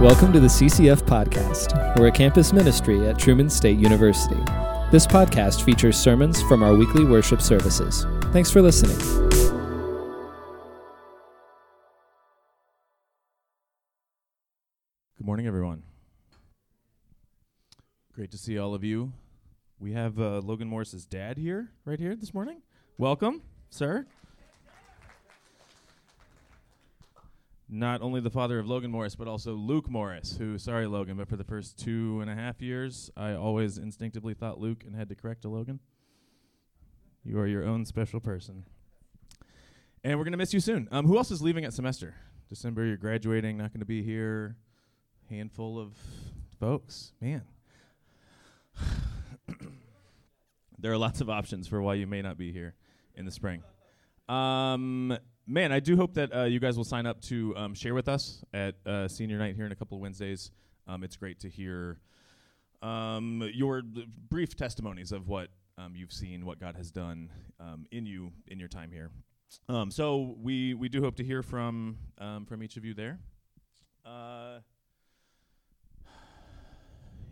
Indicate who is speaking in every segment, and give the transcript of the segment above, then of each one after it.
Speaker 1: Welcome to the CCF Podcast. We're a campus ministry at Truman State University. This podcast features sermons from our weekly worship services. Thanks for listening.
Speaker 2: Good morning, everyone. Great to see all of you. We have uh, Logan Morris's dad here, right here this morning. Welcome, sir. Not only the father of Logan Morris, but also Luke Morris, who, sorry, Logan, but for the first two and a half years, I always instinctively thought Luke and had to correct a Logan. You are your own special person. And we're going to miss you soon. Um, who else is leaving at semester? December, you're graduating, not going to be here handful of folks. Man. there are lots of options for why you may not be here in the spring. Um, man, I do hope that uh, you guys will sign up to um, share with us at uh, senior night here in a couple of Wednesdays. Um, it's great to hear um, your brief testimonies of what um, you've seen, what God has done um, in you in your time here. Um, so we we do hope to hear from from each of you there. Uh,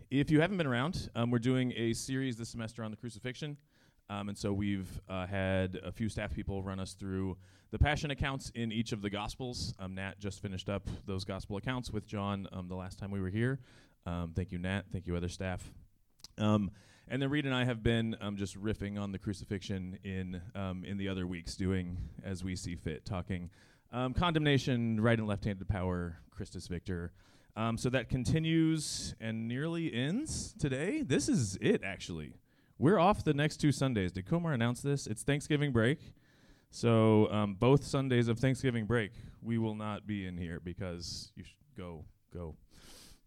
Speaker 2: if you haven't been around, we're doing a series this semester on the crucifixion. Um, and so we've uh, had a few staff people run us through the passion accounts in each of the gospels. Um, Nat just finished up those gospel accounts with John um, the last time we were here. Um, thank you, Nat. Thank you, other staff. Um, and then Reed and I have been um, just riffing on the crucifixion in in the other weeks, doing as we see fit, talking condemnation, right and left-handed power, Christus Victor. so that continues and nearly ends today. This is it, actually. We're off the next two Sundays. Did Komar announce this? It's Thanksgiving break. So um, both Sundays of Thanksgiving break, we will not be in here because you should go, go,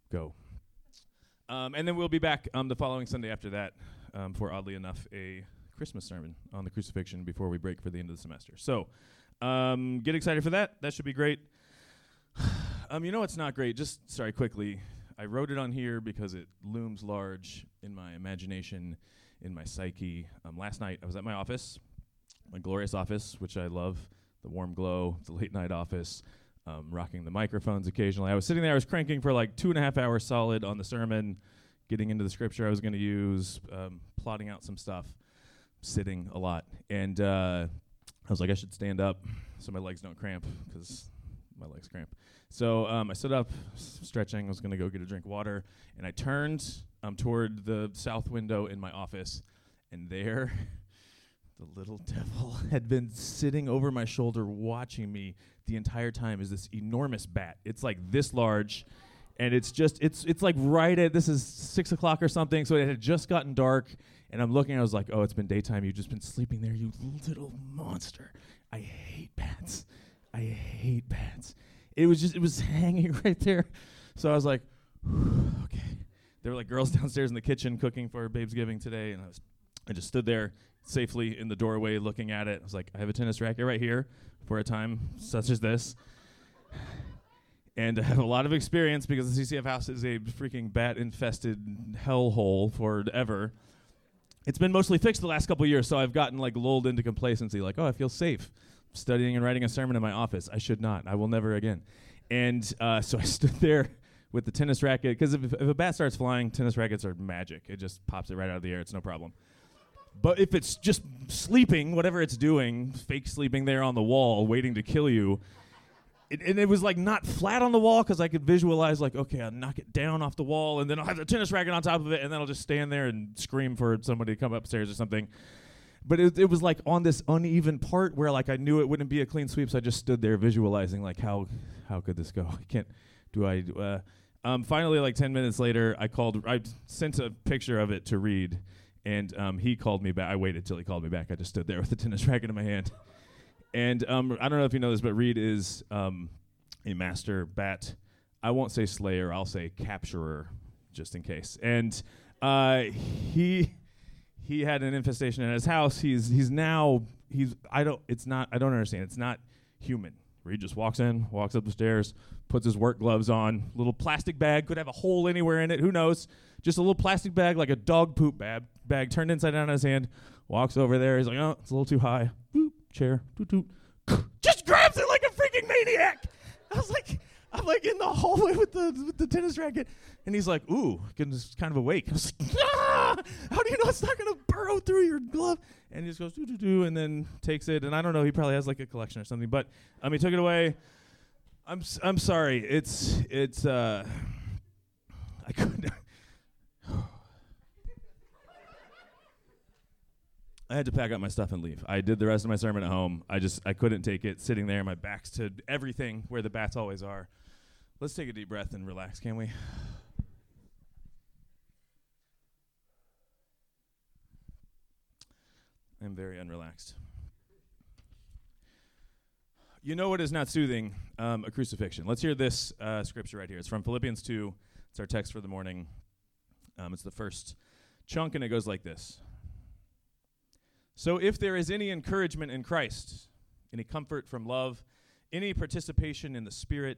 Speaker 2: go. Um, and then we'll be back um, the following Sunday after that um, for, oddly enough, a Christmas sermon on the crucifixion before we break for the end of the semester. So um, get excited for that. That should be great. Um, you know what's not great? Just, sorry, quickly. I wrote it on here because it looms large in my imagination in my psyche. Um, last night, I was at my office, my glorious office, which I love the warm glow, the late night office, um, rocking the microphones occasionally. I was sitting there, I was cranking for like two and a half hours solid on the sermon, getting into the scripture I was going to use, um, plotting out some stuff, sitting a lot. And uh, I was like, I should stand up so my legs don't cramp because my legs cramp. So um, I stood up, stretching. I was going to go get a drink of water, and I turned um, toward the south window in my office, and there, the little devil had been sitting over my shoulder, watching me the entire time. Is this enormous bat? It's like this large, and it's just it's it's like right at this is six o'clock or something. So it had just gotten dark, and I'm looking. I was like, oh, it's been daytime. You've just been sleeping there, you little monster. I hate bats. I hate bats it was just it was hanging right there. So I was like. There were like girls downstairs in the kitchen cooking for Babe's Giving today, and I was I just stood there safely in the doorway looking at it. I was like, I have a tennis racket right here for a time such as this. and I have a lot of experience because the CCF house is a freaking bat infested hellhole forever. It's been mostly fixed the last couple years, so I've gotten like lulled into complacency, like, oh, I feel safe studying and writing a sermon in my office. I should not. I will never again. And uh, so I stood there with the tennis racket because if, if a bat starts flying, tennis rackets are magic. It just pops it right out of the air. It's no problem. But if it's just sleeping, whatever it's doing, fake sleeping there on the wall, waiting to kill you, it, and it was like not flat on the wall because I could visualize like, okay, I'll knock it down off the wall, and then I'll have the tennis racket on top of it, and then I'll just stand there and scream for somebody to come upstairs or something but it, it was like on this uneven part where like I knew it wouldn't be a clean sweep, so I just stood there visualizing like how how could this go? I can't. Do I? Uh, um, finally, like ten minutes later, I called. I sent a picture of it to Reed, and um, he called me back. I waited till he called me back. I just stood there with the tennis racket in my hand. And um, I don't know if you know this, but Reed is um, a master bat. I won't say slayer. I'll say capturer, just in case. And uh, he he had an infestation in his house. He's he's now he's I don't it's not I don't understand. It's not human. He just walks in, walks up the stairs, puts his work gloves on, little plastic bag, could have a hole anywhere in it, who knows? Just a little plastic bag like a dog poop bag, bag turned inside out on his hand, walks over there, he's like, Oh, it's a little too high. Boop, chair, doot doot. Just grabs it like a freaking maniac. I'm like in the hallway with the with the tennis racket, and he's like, "Ooh, getting kind of awake." I was like, ah! "How do you know it's not gonna burrow through your glove?" And he just goes, "Do do do," and then takes it. And I don't know, he probably has like a collection or something. But um, he took it away. I'm I'm sorry. It's it's uh, I couldn't. I had to pack up my stuff and leave. I did the rest of my sermon at home. I just I couldn't take it sitting there. My back's to everything where the bats always are. Let's take a deep breath and relax, can we? I'm very unrelaxed. You know what is not soothing? Um, a crucifixion. Let's hear this uh, scripture right here. It's from Philippians 2. It's our text for the morning. Um, it's the first chunk, and it goes like this. So, if there is any encouragement in Christ, any comfort from love, any participation in the Spirit,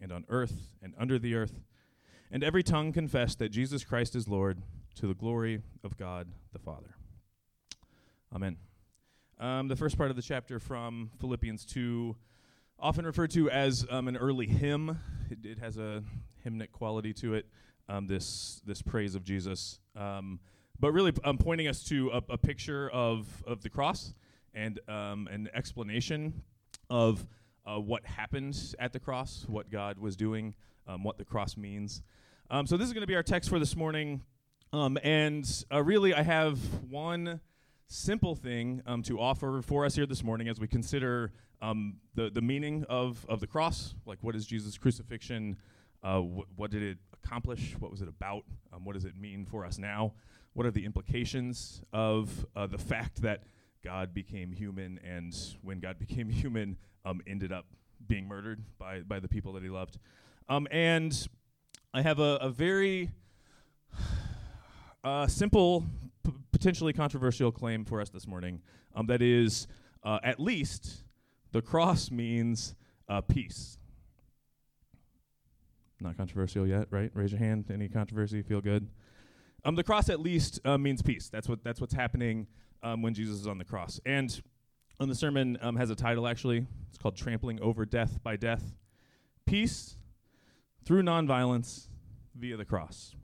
Speaker 2: and on earth and under the earth, and every tongue confess that Jesus Christ is Lord, to the glory of God the Father. Amen. Um, the first part of the chapter from Philippians 2, often referred to as um, an early hymn. It, it, has a hymnic quality to it, um, this, this praise of Jesus. Um, but really um, pointing us to a, a, picture of, of the cross and um, an explanation of uh, what happened at the cross, what God was doing, um, what the cross means. Um, so this is going to be our text for this morning. Um, and uh, really, I have one simple thing um, to offer for us here this morning as we consider the, the meaning of, of the cross. Like, what is Jesus' crucifixion? Uh, wh- what did it accomplish? What was it about? what does it mean for us now? what are the implications of uh, the fact that God became human and when God became human, um, ended up being murdered by, by the people that he loved. Um, and I have a, a very uh, simple, p- potentially controversial claim for us this morning. Um, that is, uh, at least, the cross means uh, peace. Not controversial yet, right? Raise your hand. Any controversy? Feel good? Um, the cross at least uh, means peace. That's what that's what's happening um, when Jesus is on the cross. And um, the sermon um, has a title actually. It's called "Trampling Over Death by Death." Peace through nonviolence via the cross.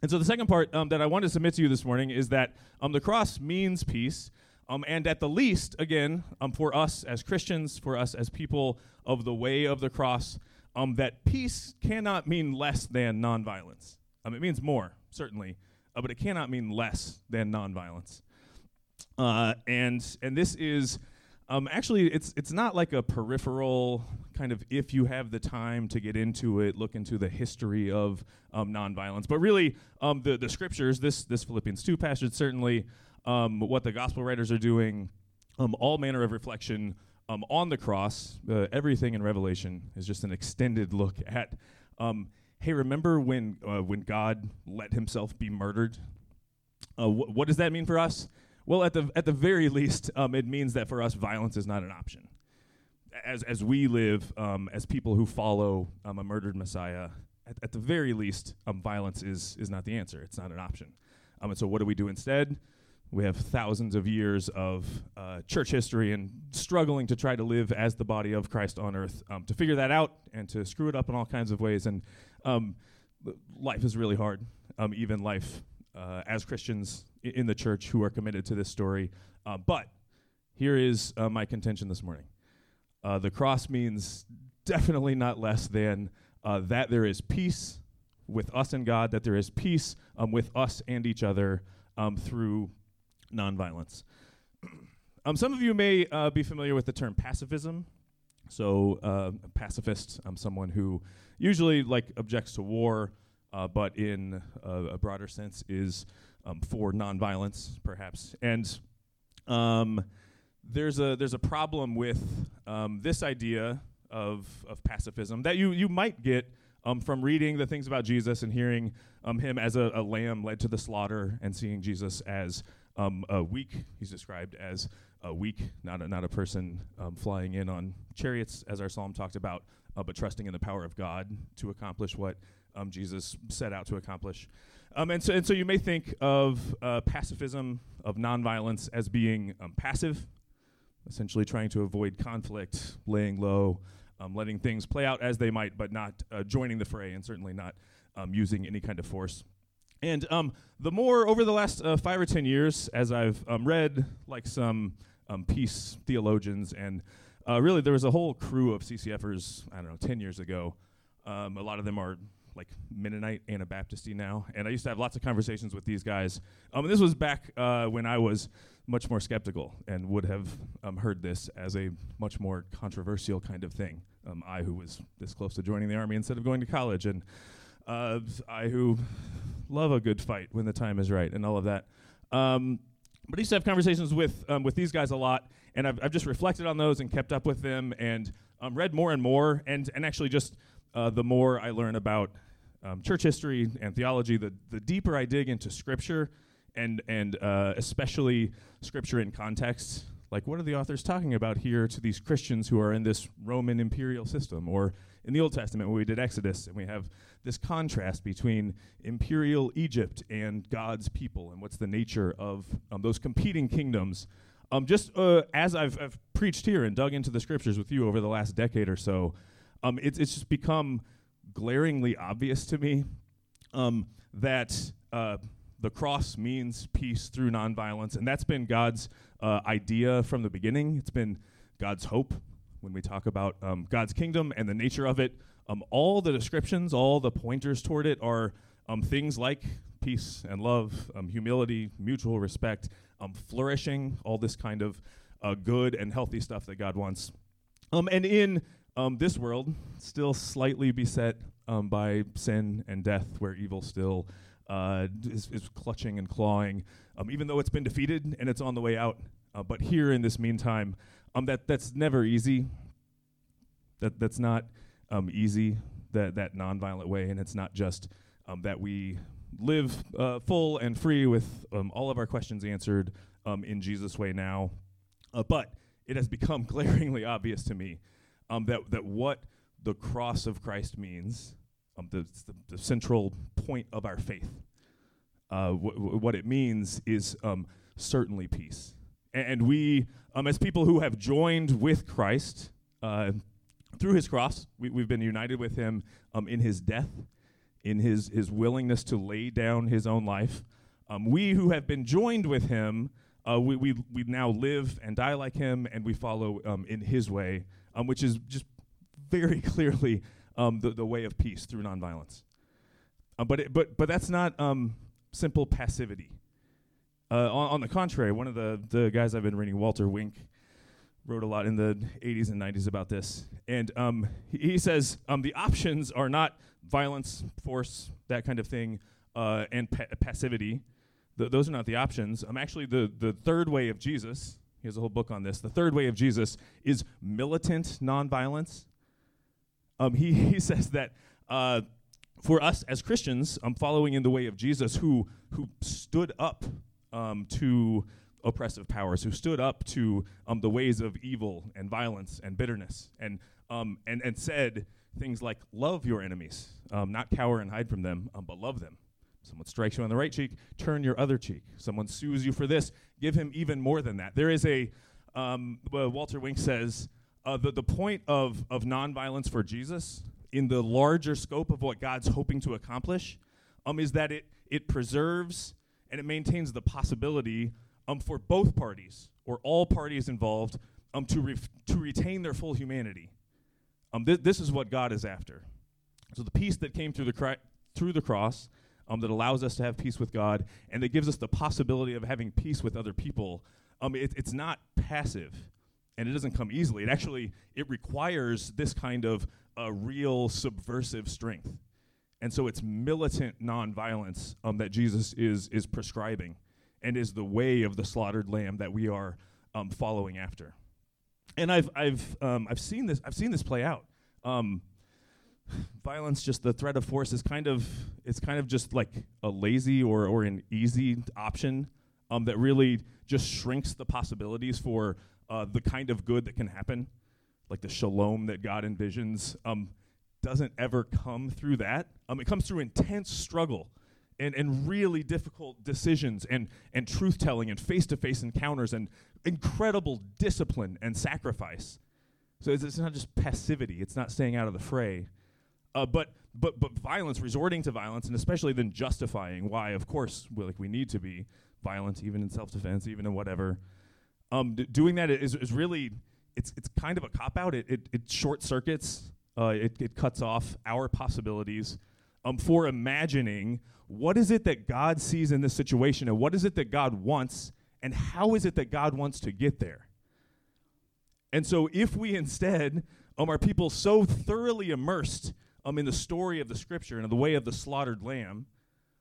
Speaker 2: And so the second part um, that I want to submit to you this morning is that um, the cross means peace. Um, and at the least, again, um, for us as Christians, for us as people of the way of the cross, um, that peace cannot mean less than nonviolence. Um, it means more certainly, uh, but it cannot mean less than nonviolence. Uh, and and this is um, actually it's it's not like a peripheral kind of if you have the time to get into it, look into the history of um, nonviolence, but really um, the the scriptures. This this Philippians two passage certainly um, what the gospel writers are doing, um, all manner of reflection um, on the cross. Uh, everything in Revelation is just an extended look at hey, remember when uh, when God let Himself be murdered? Uh, wh- what does that mean for us? Well, at the at the very least, um, it means that for us, violence is not an option. As as we live um, as people who follow um, a murdered Messiah, at, at the very least, um, violence is is not the answer. It's not an option. Um, and so, what do we do instead? We have thousands of years of uh, church history and struggling to try to live as the body of Christ on earth um, to figure that out and to screw it up in all kinds of ways. And life is really hard, even life uh, as Christians in the church who are committed to this story. Uh, but here is uh, my contention this morning uh, the cross means definitely not less than uh, that there is peace with us and God, that there is peace um, with us and each other um, through nonviolence. um, some of you may uh, be familiar with the term pacifism. So, a pacifist, um, someone who usually like objects to war, uh, but in a broader sense is um, for nonviolence, perhaps. And um, there's a there's a problem with um, this idea of of pacifism that you you might get um, from reading the things about Jesus and hearing um, him as a, a, lamb led to the slaughter and seeing Jesus as um, a weak. He's described as a weak, not a, not a person flying in on chariots, as our psalm talked about, uh, but trusting in the power of God to accomplish what um, Jesus set out to accomplish. Um, and, so, and so you may think of uh, pacifism, of nonviolence, as being passive, essentially trying to avoid conflict, laying low, um, letting things play out as they might, but not uh, joining the fray, and certainly not um, using any kind of force. And um, the more over the last uh, five or ten years, as I've um, read like some um, peace theologians, and uh, really there was a whole crew of CCFers, I don't know, ten years ago. Um, a lot of them are like Mennonite Anabaptisty now, and I used to have lots of conversations with these guys. Um, this was back uh, when I was much more skeptical and would have um, heard this as a much more controversial kind of thing. Um, I, who was this close to joining the army instead of going to college, and uh, I, who love a good fight when the time is right, and all of that. Um, but I used to have conversations with um, with these guys a lot, and I've, I've just reflected on those and kept up with them, and um, read more and more, and and actually just uh, the more I learn about um, church history and theology, the the deeper I dig into Scripture, and and uh, especially Scripture in context. Like, what are the authors talking about here to these Christians who are in this Roman imperial system, or in the Old Testament when we did Exodus, and we have this contrast between imperial Egypt and God's people, and what's the nature of um, those competing kingdoms. Um, just uh, as I've, I've, preached here and dug into the scriptures with you over the last decade or so, um, it's, it's just become glaringly obvious to me um, that uh, the cross means peace through nonviolence, and that's been God's uh, idea from the beginning. It's been God's hope when we talk about um, God's kingdom and the nature of it. Um, all the descriptions, all the pointers toward it are um, things like peace and love, um, humility, mutual respect, flourishing, all this kind of uh, good and healthy stuff that God wants. Um, and in this world, still slightly beset by sin and death, where evil still uh, is, is, clutching and clawing, even though it's been defeated and it's on the way out. Uh, but here in this meantime, um, that that's never easy. That that's not um, easy. That that nonviolent way, and it's not just um, that we live uh, full and free with um, all of our questions answered um, in Jesus' way now. Uh, but it has become glaringly obvious to me um, that that what the cross of Christ means, um, the, the, the central point of our faith, uh, w- w- what it means is um, certainly peace. And we, um, as people who have joined with Christ uh, through his cross, we, have been united with him um, in his death, in his, his willingness to lay down his own life. Um, we who have been joined with him, uh, we, we, we now live and die like him, and we follow um, in his way, um, which is just very clearly um, the, the way of peace through nonviolence. Uh, but, it, but, but that's not simple passivity. Uh, on, on, the contrary, one of the, the guys I've been reading, Walter Wink, wrote a lot in the 80s and 90s about this. And um, he, he, says um, the options are not violence, force, that kind of thing, uh, and pa- passivity. Th- those are not the options. Um, actually, the, the third way of Jesus, he has a whole book on this, the third way of Jesus is militant nonviolence. Um, he, he says that uh, for us as Christians, I'm following in the way of Jesus who, who stood up um, to oppressive powers, who stood up to um, the ways of evil and violence and bitterness, and um, and and said things like, "Love your enemies, um, not cower and hide from them, um, but love them." Someone strikes you on the right cheek, turn your other cheek. Someone sues you for this, give him even more than that. There is a um, well, Walter Wink says uh, the the point of of nonviolence for Jesus in the larger scope of what God's hoping to accomplish um, is that it it preserves and it maintains the possibility um, for both parties or all parties involved um, to, ref- to retain their full humanity. Um, th- this is what God is after. So the peace that came through the, Christ, through the cross um, that allows us to have peace with God and that gives us the possibility of having peace with other people, um, it, it's not passive and it doesn't come easily. It actually it requires this kind of uh, real subversive strength. And so it's militant nonviolence um, that Jesus is is prescribing and is the way of the slaughtered lamb that we are um, following after. And I've I've um, I've seen this I've seen this play out. Um, violence, just the threat of force, is kind of it's kind of just like a lazy or or an easy option um, that really just shrinks the possibilities for uh, the kind of good that can happen, like the shalom that God envisions. Um, doesn't ever come through that. Um, it comes through intense struggle and, and really difficult decisions and, and truth telling and face to face encounters and incredible discipline and sacrifice. So it's, it's, not just passivity, it's not staying out of the fray. Uh, but, but, but violence, resorting to violence, and especially then justifying why, of course, we, like we need to be violent, even in self defense, even in whatever. Um, d- doing that is, is really, it's, it's kind of a cop out. It, it, it short circuits, uh, it, it cuts off our possibilities um, for imagining what is it that God sees in this situation and what is it that God wants and how is it that God wants to get there. And so, if we instead um, are people so thoroughly immersed um, in the story of the scripture and the way of the slaughtered lamb,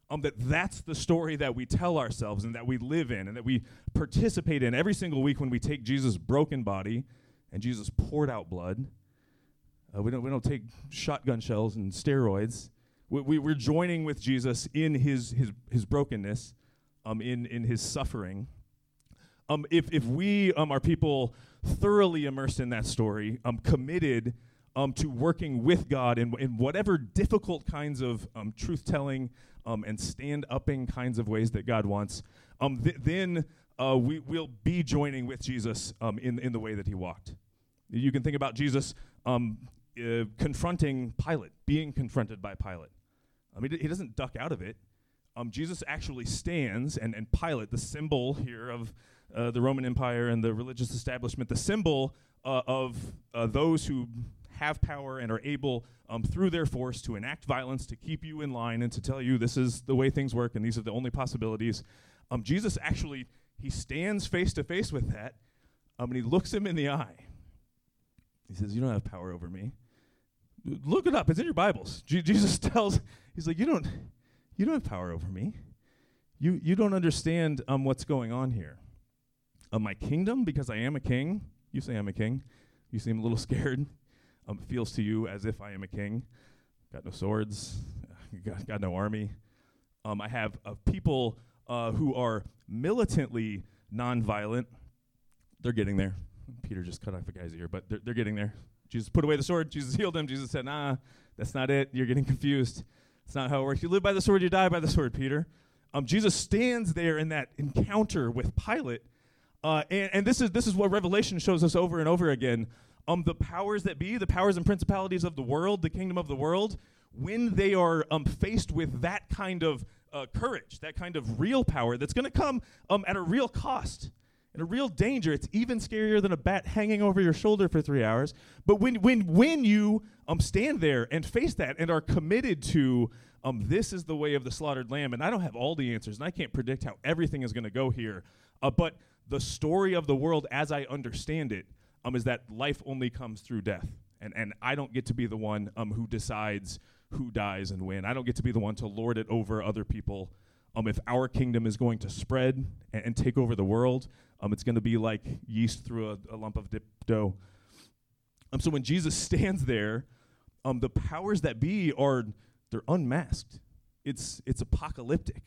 Speaker 2: um, that that's the story that we tell ourselves and that we live in and that we participate in every single week when we take Jesus' broken body and Jesus poured out blood. Uh, we, don't, we don't take shotgun shells and steroids. We, we, we're joining with Jesus in his, his, his brokenness, um, in, in his suffering. Um, if, if we um, are people thoroughly immersed in that story, um, committed um, to working with God in, in whatever difficult kinds of um, truth telling um, and stand upping kinds of ways that God wants, um, th- then uh, we will be joining with Jesus um, in, in the way that he walked. You can think about Jesus um, uh, confronting Pilate, being confronted by Pilate. I mean, he doesn't duck out of it. Jesus actually stands, and, and Pilate, the symbol here of uh, the Roman Empire and the religious establishment, the symbol uh, of uh, those who have power and are able, um, through their force, to enact violence to keep you in line and to tell you this is the way things work and these are the only possibilities. Um, Jesus actually he stands face to face with that, um, and he looks him in the eye. He says, "You don't have power over me." Look it up; it's in your Bibles. Je- Jesus tells, he's like, "You don't, you don't have power over me. You you don't understand um, what's going on here. Of my kingdom, because I am a king. You say I'm a king. You seem a little scared um, feels to you as if I am a king. Got no swords, got, got no army. Um, I have uh, people uh, who are militantly nonviolent. They're getting there. Peter just cut off a guy's ear, but they're, they're getting there. Jesus put away the sword. Jesus healed him. Jesus said, Nah, that's not it. You're getting confused. It's not how it works. You live by the sword, you die by the sword, Peter. Um, Jesus stands there in that encounter with Pilate. Uh, and, and this is this is what Revelation shows us over and over again um, the powers that be, the powers and principalities of the world, the kingdom of the world, when they are um, faced with that kind of uh, courage, that kind of real power that's going to come um, at a real cost and a real danger. It's even scarier than a bat hanging over your shoulder for three hours. But when, when, when you um, stand there and face that and are committed to um, this is the way of the slaughtered lamb, and I don't have all the answers, and I can't predict how everything is going to go here, uh, but the story of the world as I understand it um, is that life only comes through death. And, and I don't get to be the one um, who decides who dies and when. I don't get to be the one to lord it over other people. Um, if our kingdom is going to spread and, and take over the world, um, it's going to be like yeast through a, a lump of dough. Um, so when Jesus stands there, um, the powers that be are they're unmasked. It's it's apocalyptic.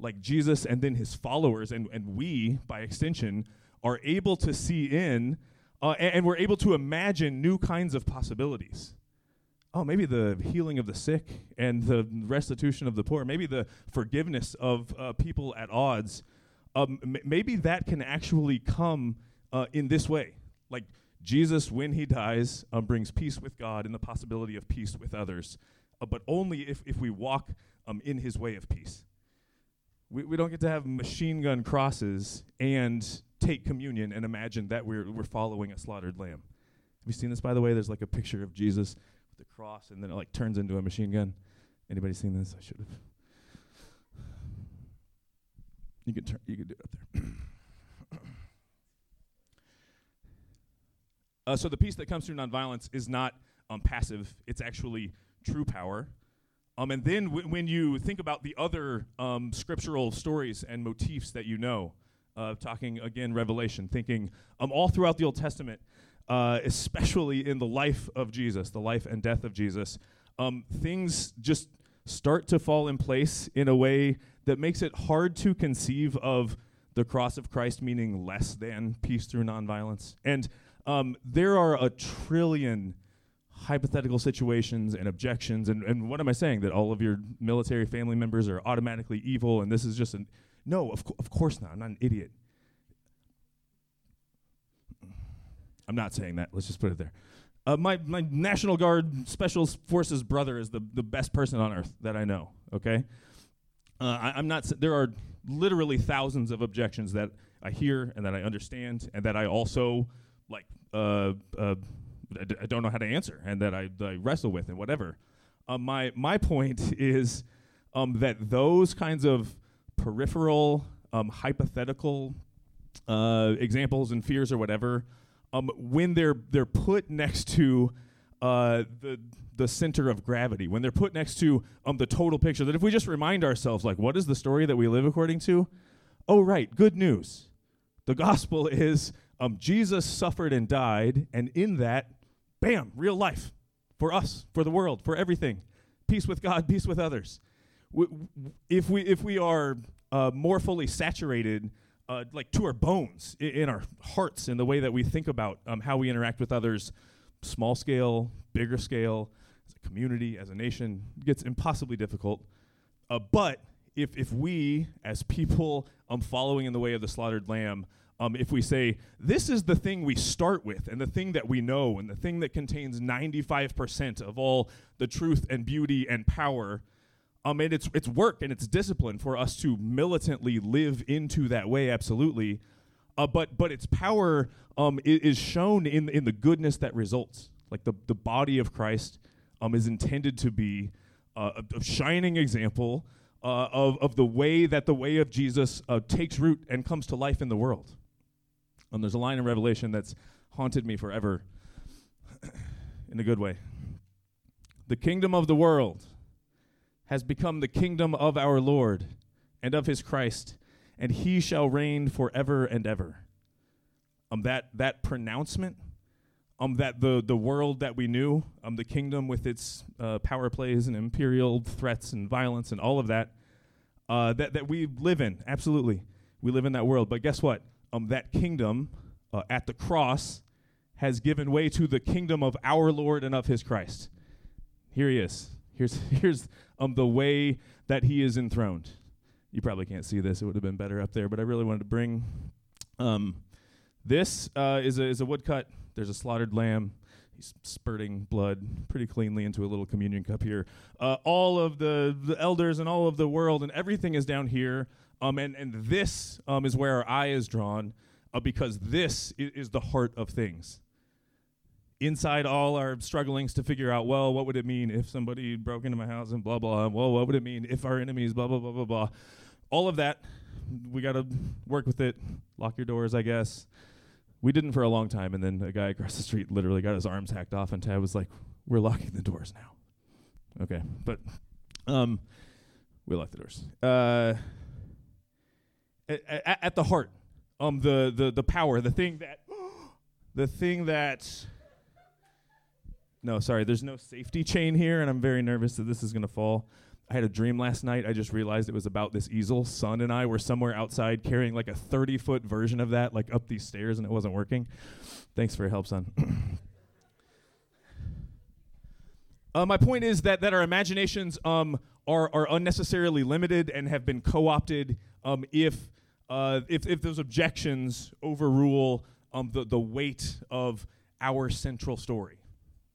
Speaker 2: Like Jesus and then his followers and, and we, by extension, are able to see in uh, and, and, we're able to imagine new kinds of possibilities. Oh, maybe the healing of the sick and the restitution of the poor, maybe the forgiveness of uh, people at odds. Um, m- maybe that can actually come uh, in this way. Like Jesus, when he dies, um, brings peace with God and the possibility of peace with others, uh, but only if, if we walk um, in his way of peace. We, we don't get to have machine gun crosses and take communion and imagine that we're, we're following a slaughtered lamb. Have you seen this, by the way? There's like a picture of Jesus with the cross, and then it like turns into a machine gun. Anybody seen this? I should have. You could turn. You could do it up there. uh, so the peace that comes through nonviolence is not um, passive. It's actually true power. Um, and then w- when you think about the other um, scriptural stories and motifs that you know, talking again Revelation, thinking um, all throughout the Old Testament, uh, especially in the life of Jesus, the life and death of Jesus, um, things just start to fall in place in a way that makes it hard to conceive of the cross of Christ meaning less than peace through nonviolence. And um, there are a trillion hypothetical situations and objections. And, and what am I saying? That all of your military family members are automatically evil and this is just an. No, of, co- of course not. I'm not an idiot. I'm not saying that. Let's just put it there. Uh, my, my National Guard Special Forces brother is the, the best person on earth that I know, okay? Uh, I, I'm not, there are literally thousands of objections that I hear and that I understand and that I also, like, uh, uh, I, d- I don't know how to answer and that I, that I wrestle with and whatever. Uh, my, my point is um, that those kinds of peripheral, um, hypothetical uh, examples and fears or whatever, um, when they're they're put next to uh, the the center of gravity, when they're put next to um, the total picture, that if we just remind ourselves, like, what is the story that we live according to? Oh, right, good news. The gospel is um, Jesus suffered and died, and in that, bam, real life for us, for the world, for everything. Peace with God, peace with others. If we if we are uh, more fully saturated, uh, like to our bones, i- in our hearts, in the way that we think about um, how we interact with others, small scale, bigger scale, as a community, as a nation, gets impossibly difficult. Uh, but if if we, as people um, following in the way of the slaughtered lamb, um, if we say this is the thing we start with, and the thing that we know, and the thing that contains 95% of all the truth and beauty and power, um, and it's it's work and it's discipline for us to militantly live into that way, absolutely. Uh, but but its power um, is shown in in the goodness that results. Like the the body of Christ um, is intended to be uh, a, a shining example uh, of of the way that the way of Jesus uh, takes root and comes to life in the world. And there's a line in Revelation that's haunted me forever, in a good way. The kingdom of the world has become the kingdom of our Lord and of his Christ, and he shall reign forever and ever. Um, that, that pronouncement, um, that the, the world that we knew, um, the kingdom with its uh, power plays and imperial threats and violence and all of that, uh, that, that we live in, absolutely. We live in that world. But guess what? Um, that kingdom uh, at the cross has given way to the kingdom of our Lord and of his Christ. Here he is. Here's, here's um, the way that he is enthroned. You probably can't see this. It would have been better up there, but I really wanted to bring. Um, this uh, is, a, is a woodcut. There's a slaughtered lamb. He's spurting blood pretty cleanly into a little communion cup here. Uh, all of the, the elders and all of the world and everything is down here. Um, and, and this um, is where our eye is drawn uh, because this is the heart of things inside all our strugglings to figure out, well, what would it mean if somebody broke into my house and blah, blah, well, what would it mean if our enemies, blah, blah, blah, blah, blah. All of that, we got to work with it. Lock your doors, I guess. We didn't for a long time, and then a guy across the street literally got his arms hacked off, and Tad was like, we're locking the doors now. Okay, but um, we locked the doors. Uh, at, at, the heart, um, the, the, the power, the thing that, the thing that, no, sorry, there's no safety chain here, and I'm very nervous that this is going to fall. I had a dream last night. I just realized it was about this easel. Son and I were somewhere outside carrying like a 30 foot version of that, like up these stairs, and it wasn't working. Thanks for your help, son. uh, my point is that, that our imaginations um, are, are unnecessarily limited and have been co opted um, if, uh, if, if those objections overrule um, the, the weight of our central story,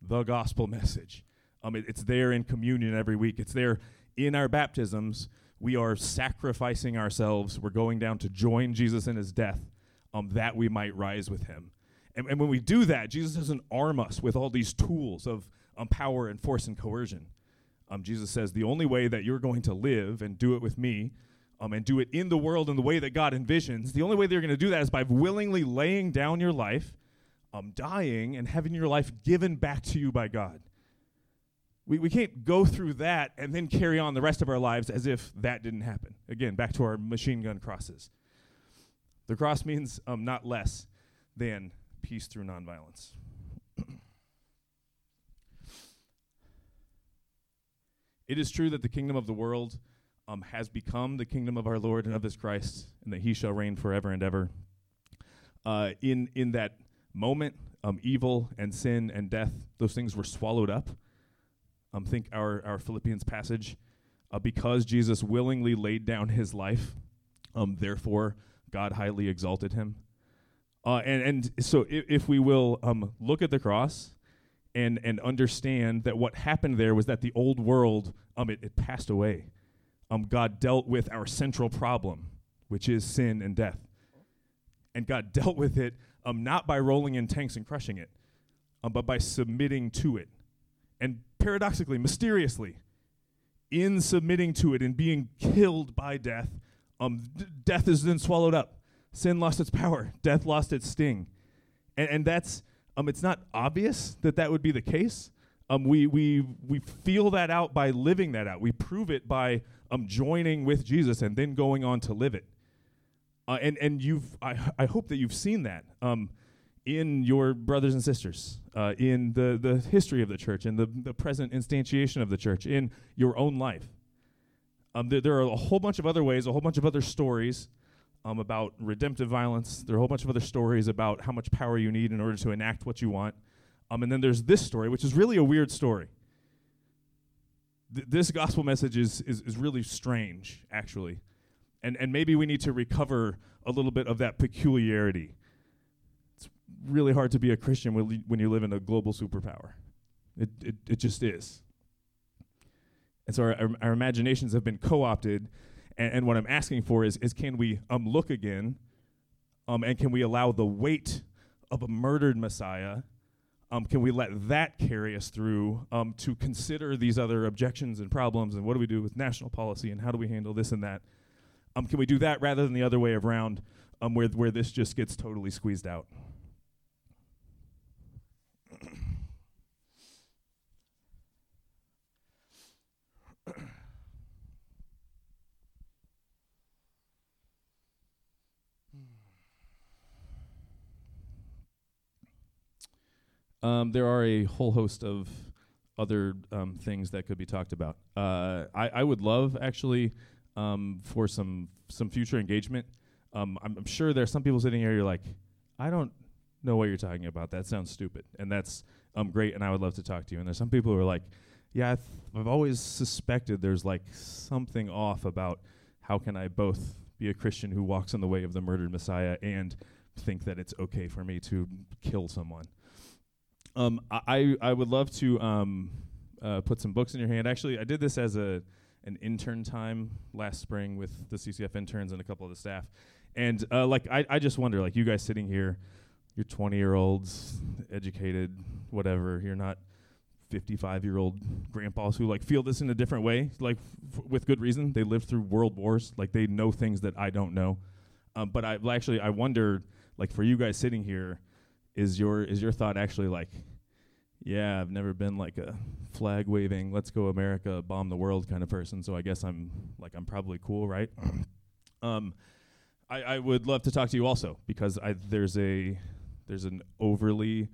Speaker 2: the gospel message. Um, it- it's there in communion every week, it's there in our baptisms. We are sacrificing ourselves. We're going down to join Jesus in his death um, that we might rise with him. And, and when we do that, Jesus doesn't arm us with all these tools of um, power and force and coercion. Um, Jesus says the only way that you're going to live and do it with me, um, and do it in the world in the way that God envisions, the only way you're going to do that is by willingly laying down your life, um, dying, and having your life given back to you by God. We, we can't go through that and then carry on the rest of our lives as if that didn't happen. Again, back to our machine gun crosses. The cross means um, not less than peace through nonviolence. it is true that the kingdom of the world um, has become the kingdom of our Lord and of his Christ, and that he shall reign forever and ever. Uh, in, in that moment, um, evil and sin and death, those things were swallowed up um, think our, our Philippians passage. Uh, because Jesus willingly laid down his life, um, therefore God highly exalted him. Uh, and, and so, if, if we will um, look at the cross and, and understand that what happened there was that the old world um, it, it passed away. Um, God dealt with our central problem, which is sin and death. And God dealt with it um, not by rolling in tanks and crushing it, um, but by submitting to it. And paradoxically, mysteriously, in submitting to it and being killed by death, um, d- death is then swallowed up. Sin lost its power. Death lost its sting, and, and that's um, it's not obvious that that would be the case. Um, we we we feel that out by living that out. We prove it by um joining with Jesus and then going on to live it. Uh, and and you've I I hope that you've seen that. Um, in your brothers and sisters, uh, in the, the history of the church, in the, the present instantiation of the church, in your own life. Um, there, there, are a whole bunch of other ways, a whole bunch of other stories um, about redemptive violence. There are a whole bunch of other stories about how much power you need in order to enact what you want. Um, and then there's this story, which is really a weird story. Th- this gospel message is, is, is really strange, actually. And, and maybe we need to recover a little bit of that peculiarity It's really hard to be a Christian when you live in a global superpower. It, it, it just is. And so our, our, our imaginations have been co opted. And, and, what I'm asking for is, is can we um, look again um, and can we allow the weight of a murdered Messiah? Um, can we let that carry us through um, to consider these other objections and problems and what do we do with national policy and how do we handle this and that? Um, can we do that rather than the other way around um, where, where this just gets totally squeezed out? Um, there are a whole host of other um, things that could be talked about. Uh, I, I, would love actually um, for some some future engagement. Um, I'm, I'm, sure there are some people sitting here. You're like, I don't know what you're talking about. That sounds stupid, and that's um, great. And I would love to talk to you. And there's some people who are like, Yeah, I I've always suspected there's like something off about how can I both be a Christian who walks in the way of the murdered Messiah and think that it's okay for me to kill someone. Um, I I would love to um, uh, put some books in your hand. Actually, I did this as a an intern time last spring with the CCF interns and a couple of the staff, and uh, like I I just wonder like you guys sitting here, you're 20 year olds, educated, whatever. You're not 55 year old grandpas who like feel this in a different way, like f- with good reason. They lived through world wars, like they know things that I don't know. Um, but I actually I wonder like for you guys sitting here is your is your thought actually like yeah i've never been like a flag waving let's go america bomb the world kind of person so i guess i'm like i'm probably cool right? Um I, I would love to talk to you also because I, there's a there's an overly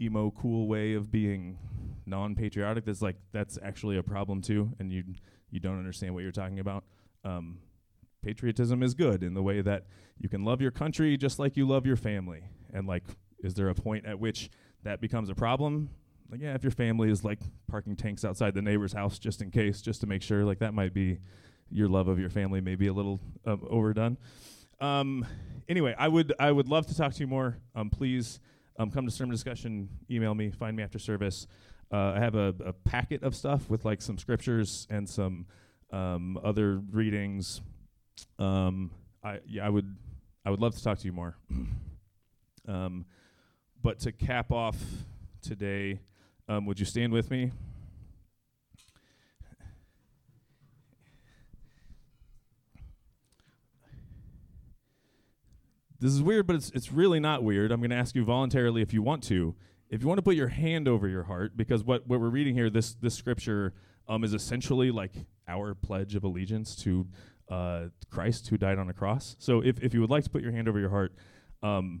Speaker 2: emo cool way of being non-patriotic that's like that's actually a problem too and you you don't understand what you're talking about. Um, patriotism is good in the way that you can love your country just like you love your family and like is there a point at which that becomes a problem? Like, yeah, if your family is like parking tanks outside the neighbor's house just in case, just to make sure, like that might be your love of your family maybe a little uh, overdone. Um, anyway, I would I would love to talk to you more. Um, please um, come to sermon discussion. Email me. Find me after service. Uh, I have a, a, packet of stuff with like some scriptures and some um, other readings. Um, I yeah, I would I would love to talk to you more. But to cap off today, um, would you stand with me? This is weird, but it's, it's really not weird. I'm going to ask you voluntarily if you want to. If you want to put your hand over your heart, because what, what we're reading here, this, this scripture um, is essentially like our pledge of allegiance to uh, Christ who died on the cross. So if, if you would like to put your hand over your heart, um,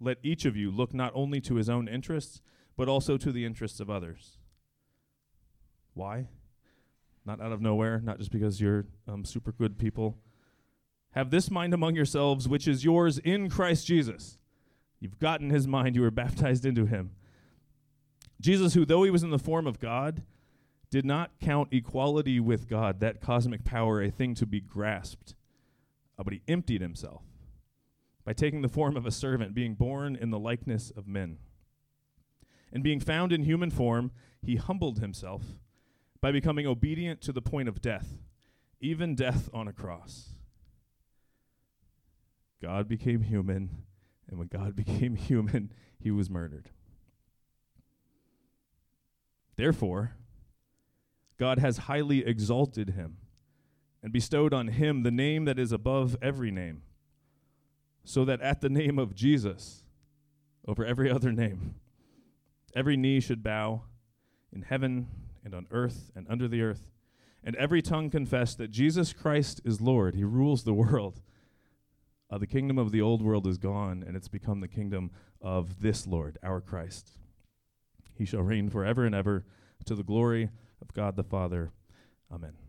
Speaker 2: Let each of you look not only to his own interests, but also to the interests of others. Why? Not out of nowhere, not just because you're um, super good people. Have this mind among yourselves, which is yours in Christ Jesus. You've gotten his mind, you were baptized into him. Jesus, who, though he was in the form of God, did not count equality with God, that cosmic power, a thing to be grasped, uh, but he emptied himself by taking the form of a servant, being born in the likeness of men. And being found in human form, he humbled himself by becoming obedient to the point of death, even death on a cross. God became human, and when God became human, he was murdered. Therefore, God has highly exalted him and bestowed on him the name that is above every name so that at the name of Jesus, over every other name, every knee should bow in heaven and on earth and under the earth, and every tongue confess that Jesus Christ is Lord. He rules the world. Uh, the kingdom of the old world is gone, and it's become the kingdom of this Lord, our Christ. He shall reign forever and ever to the glory of God the Father. Amen.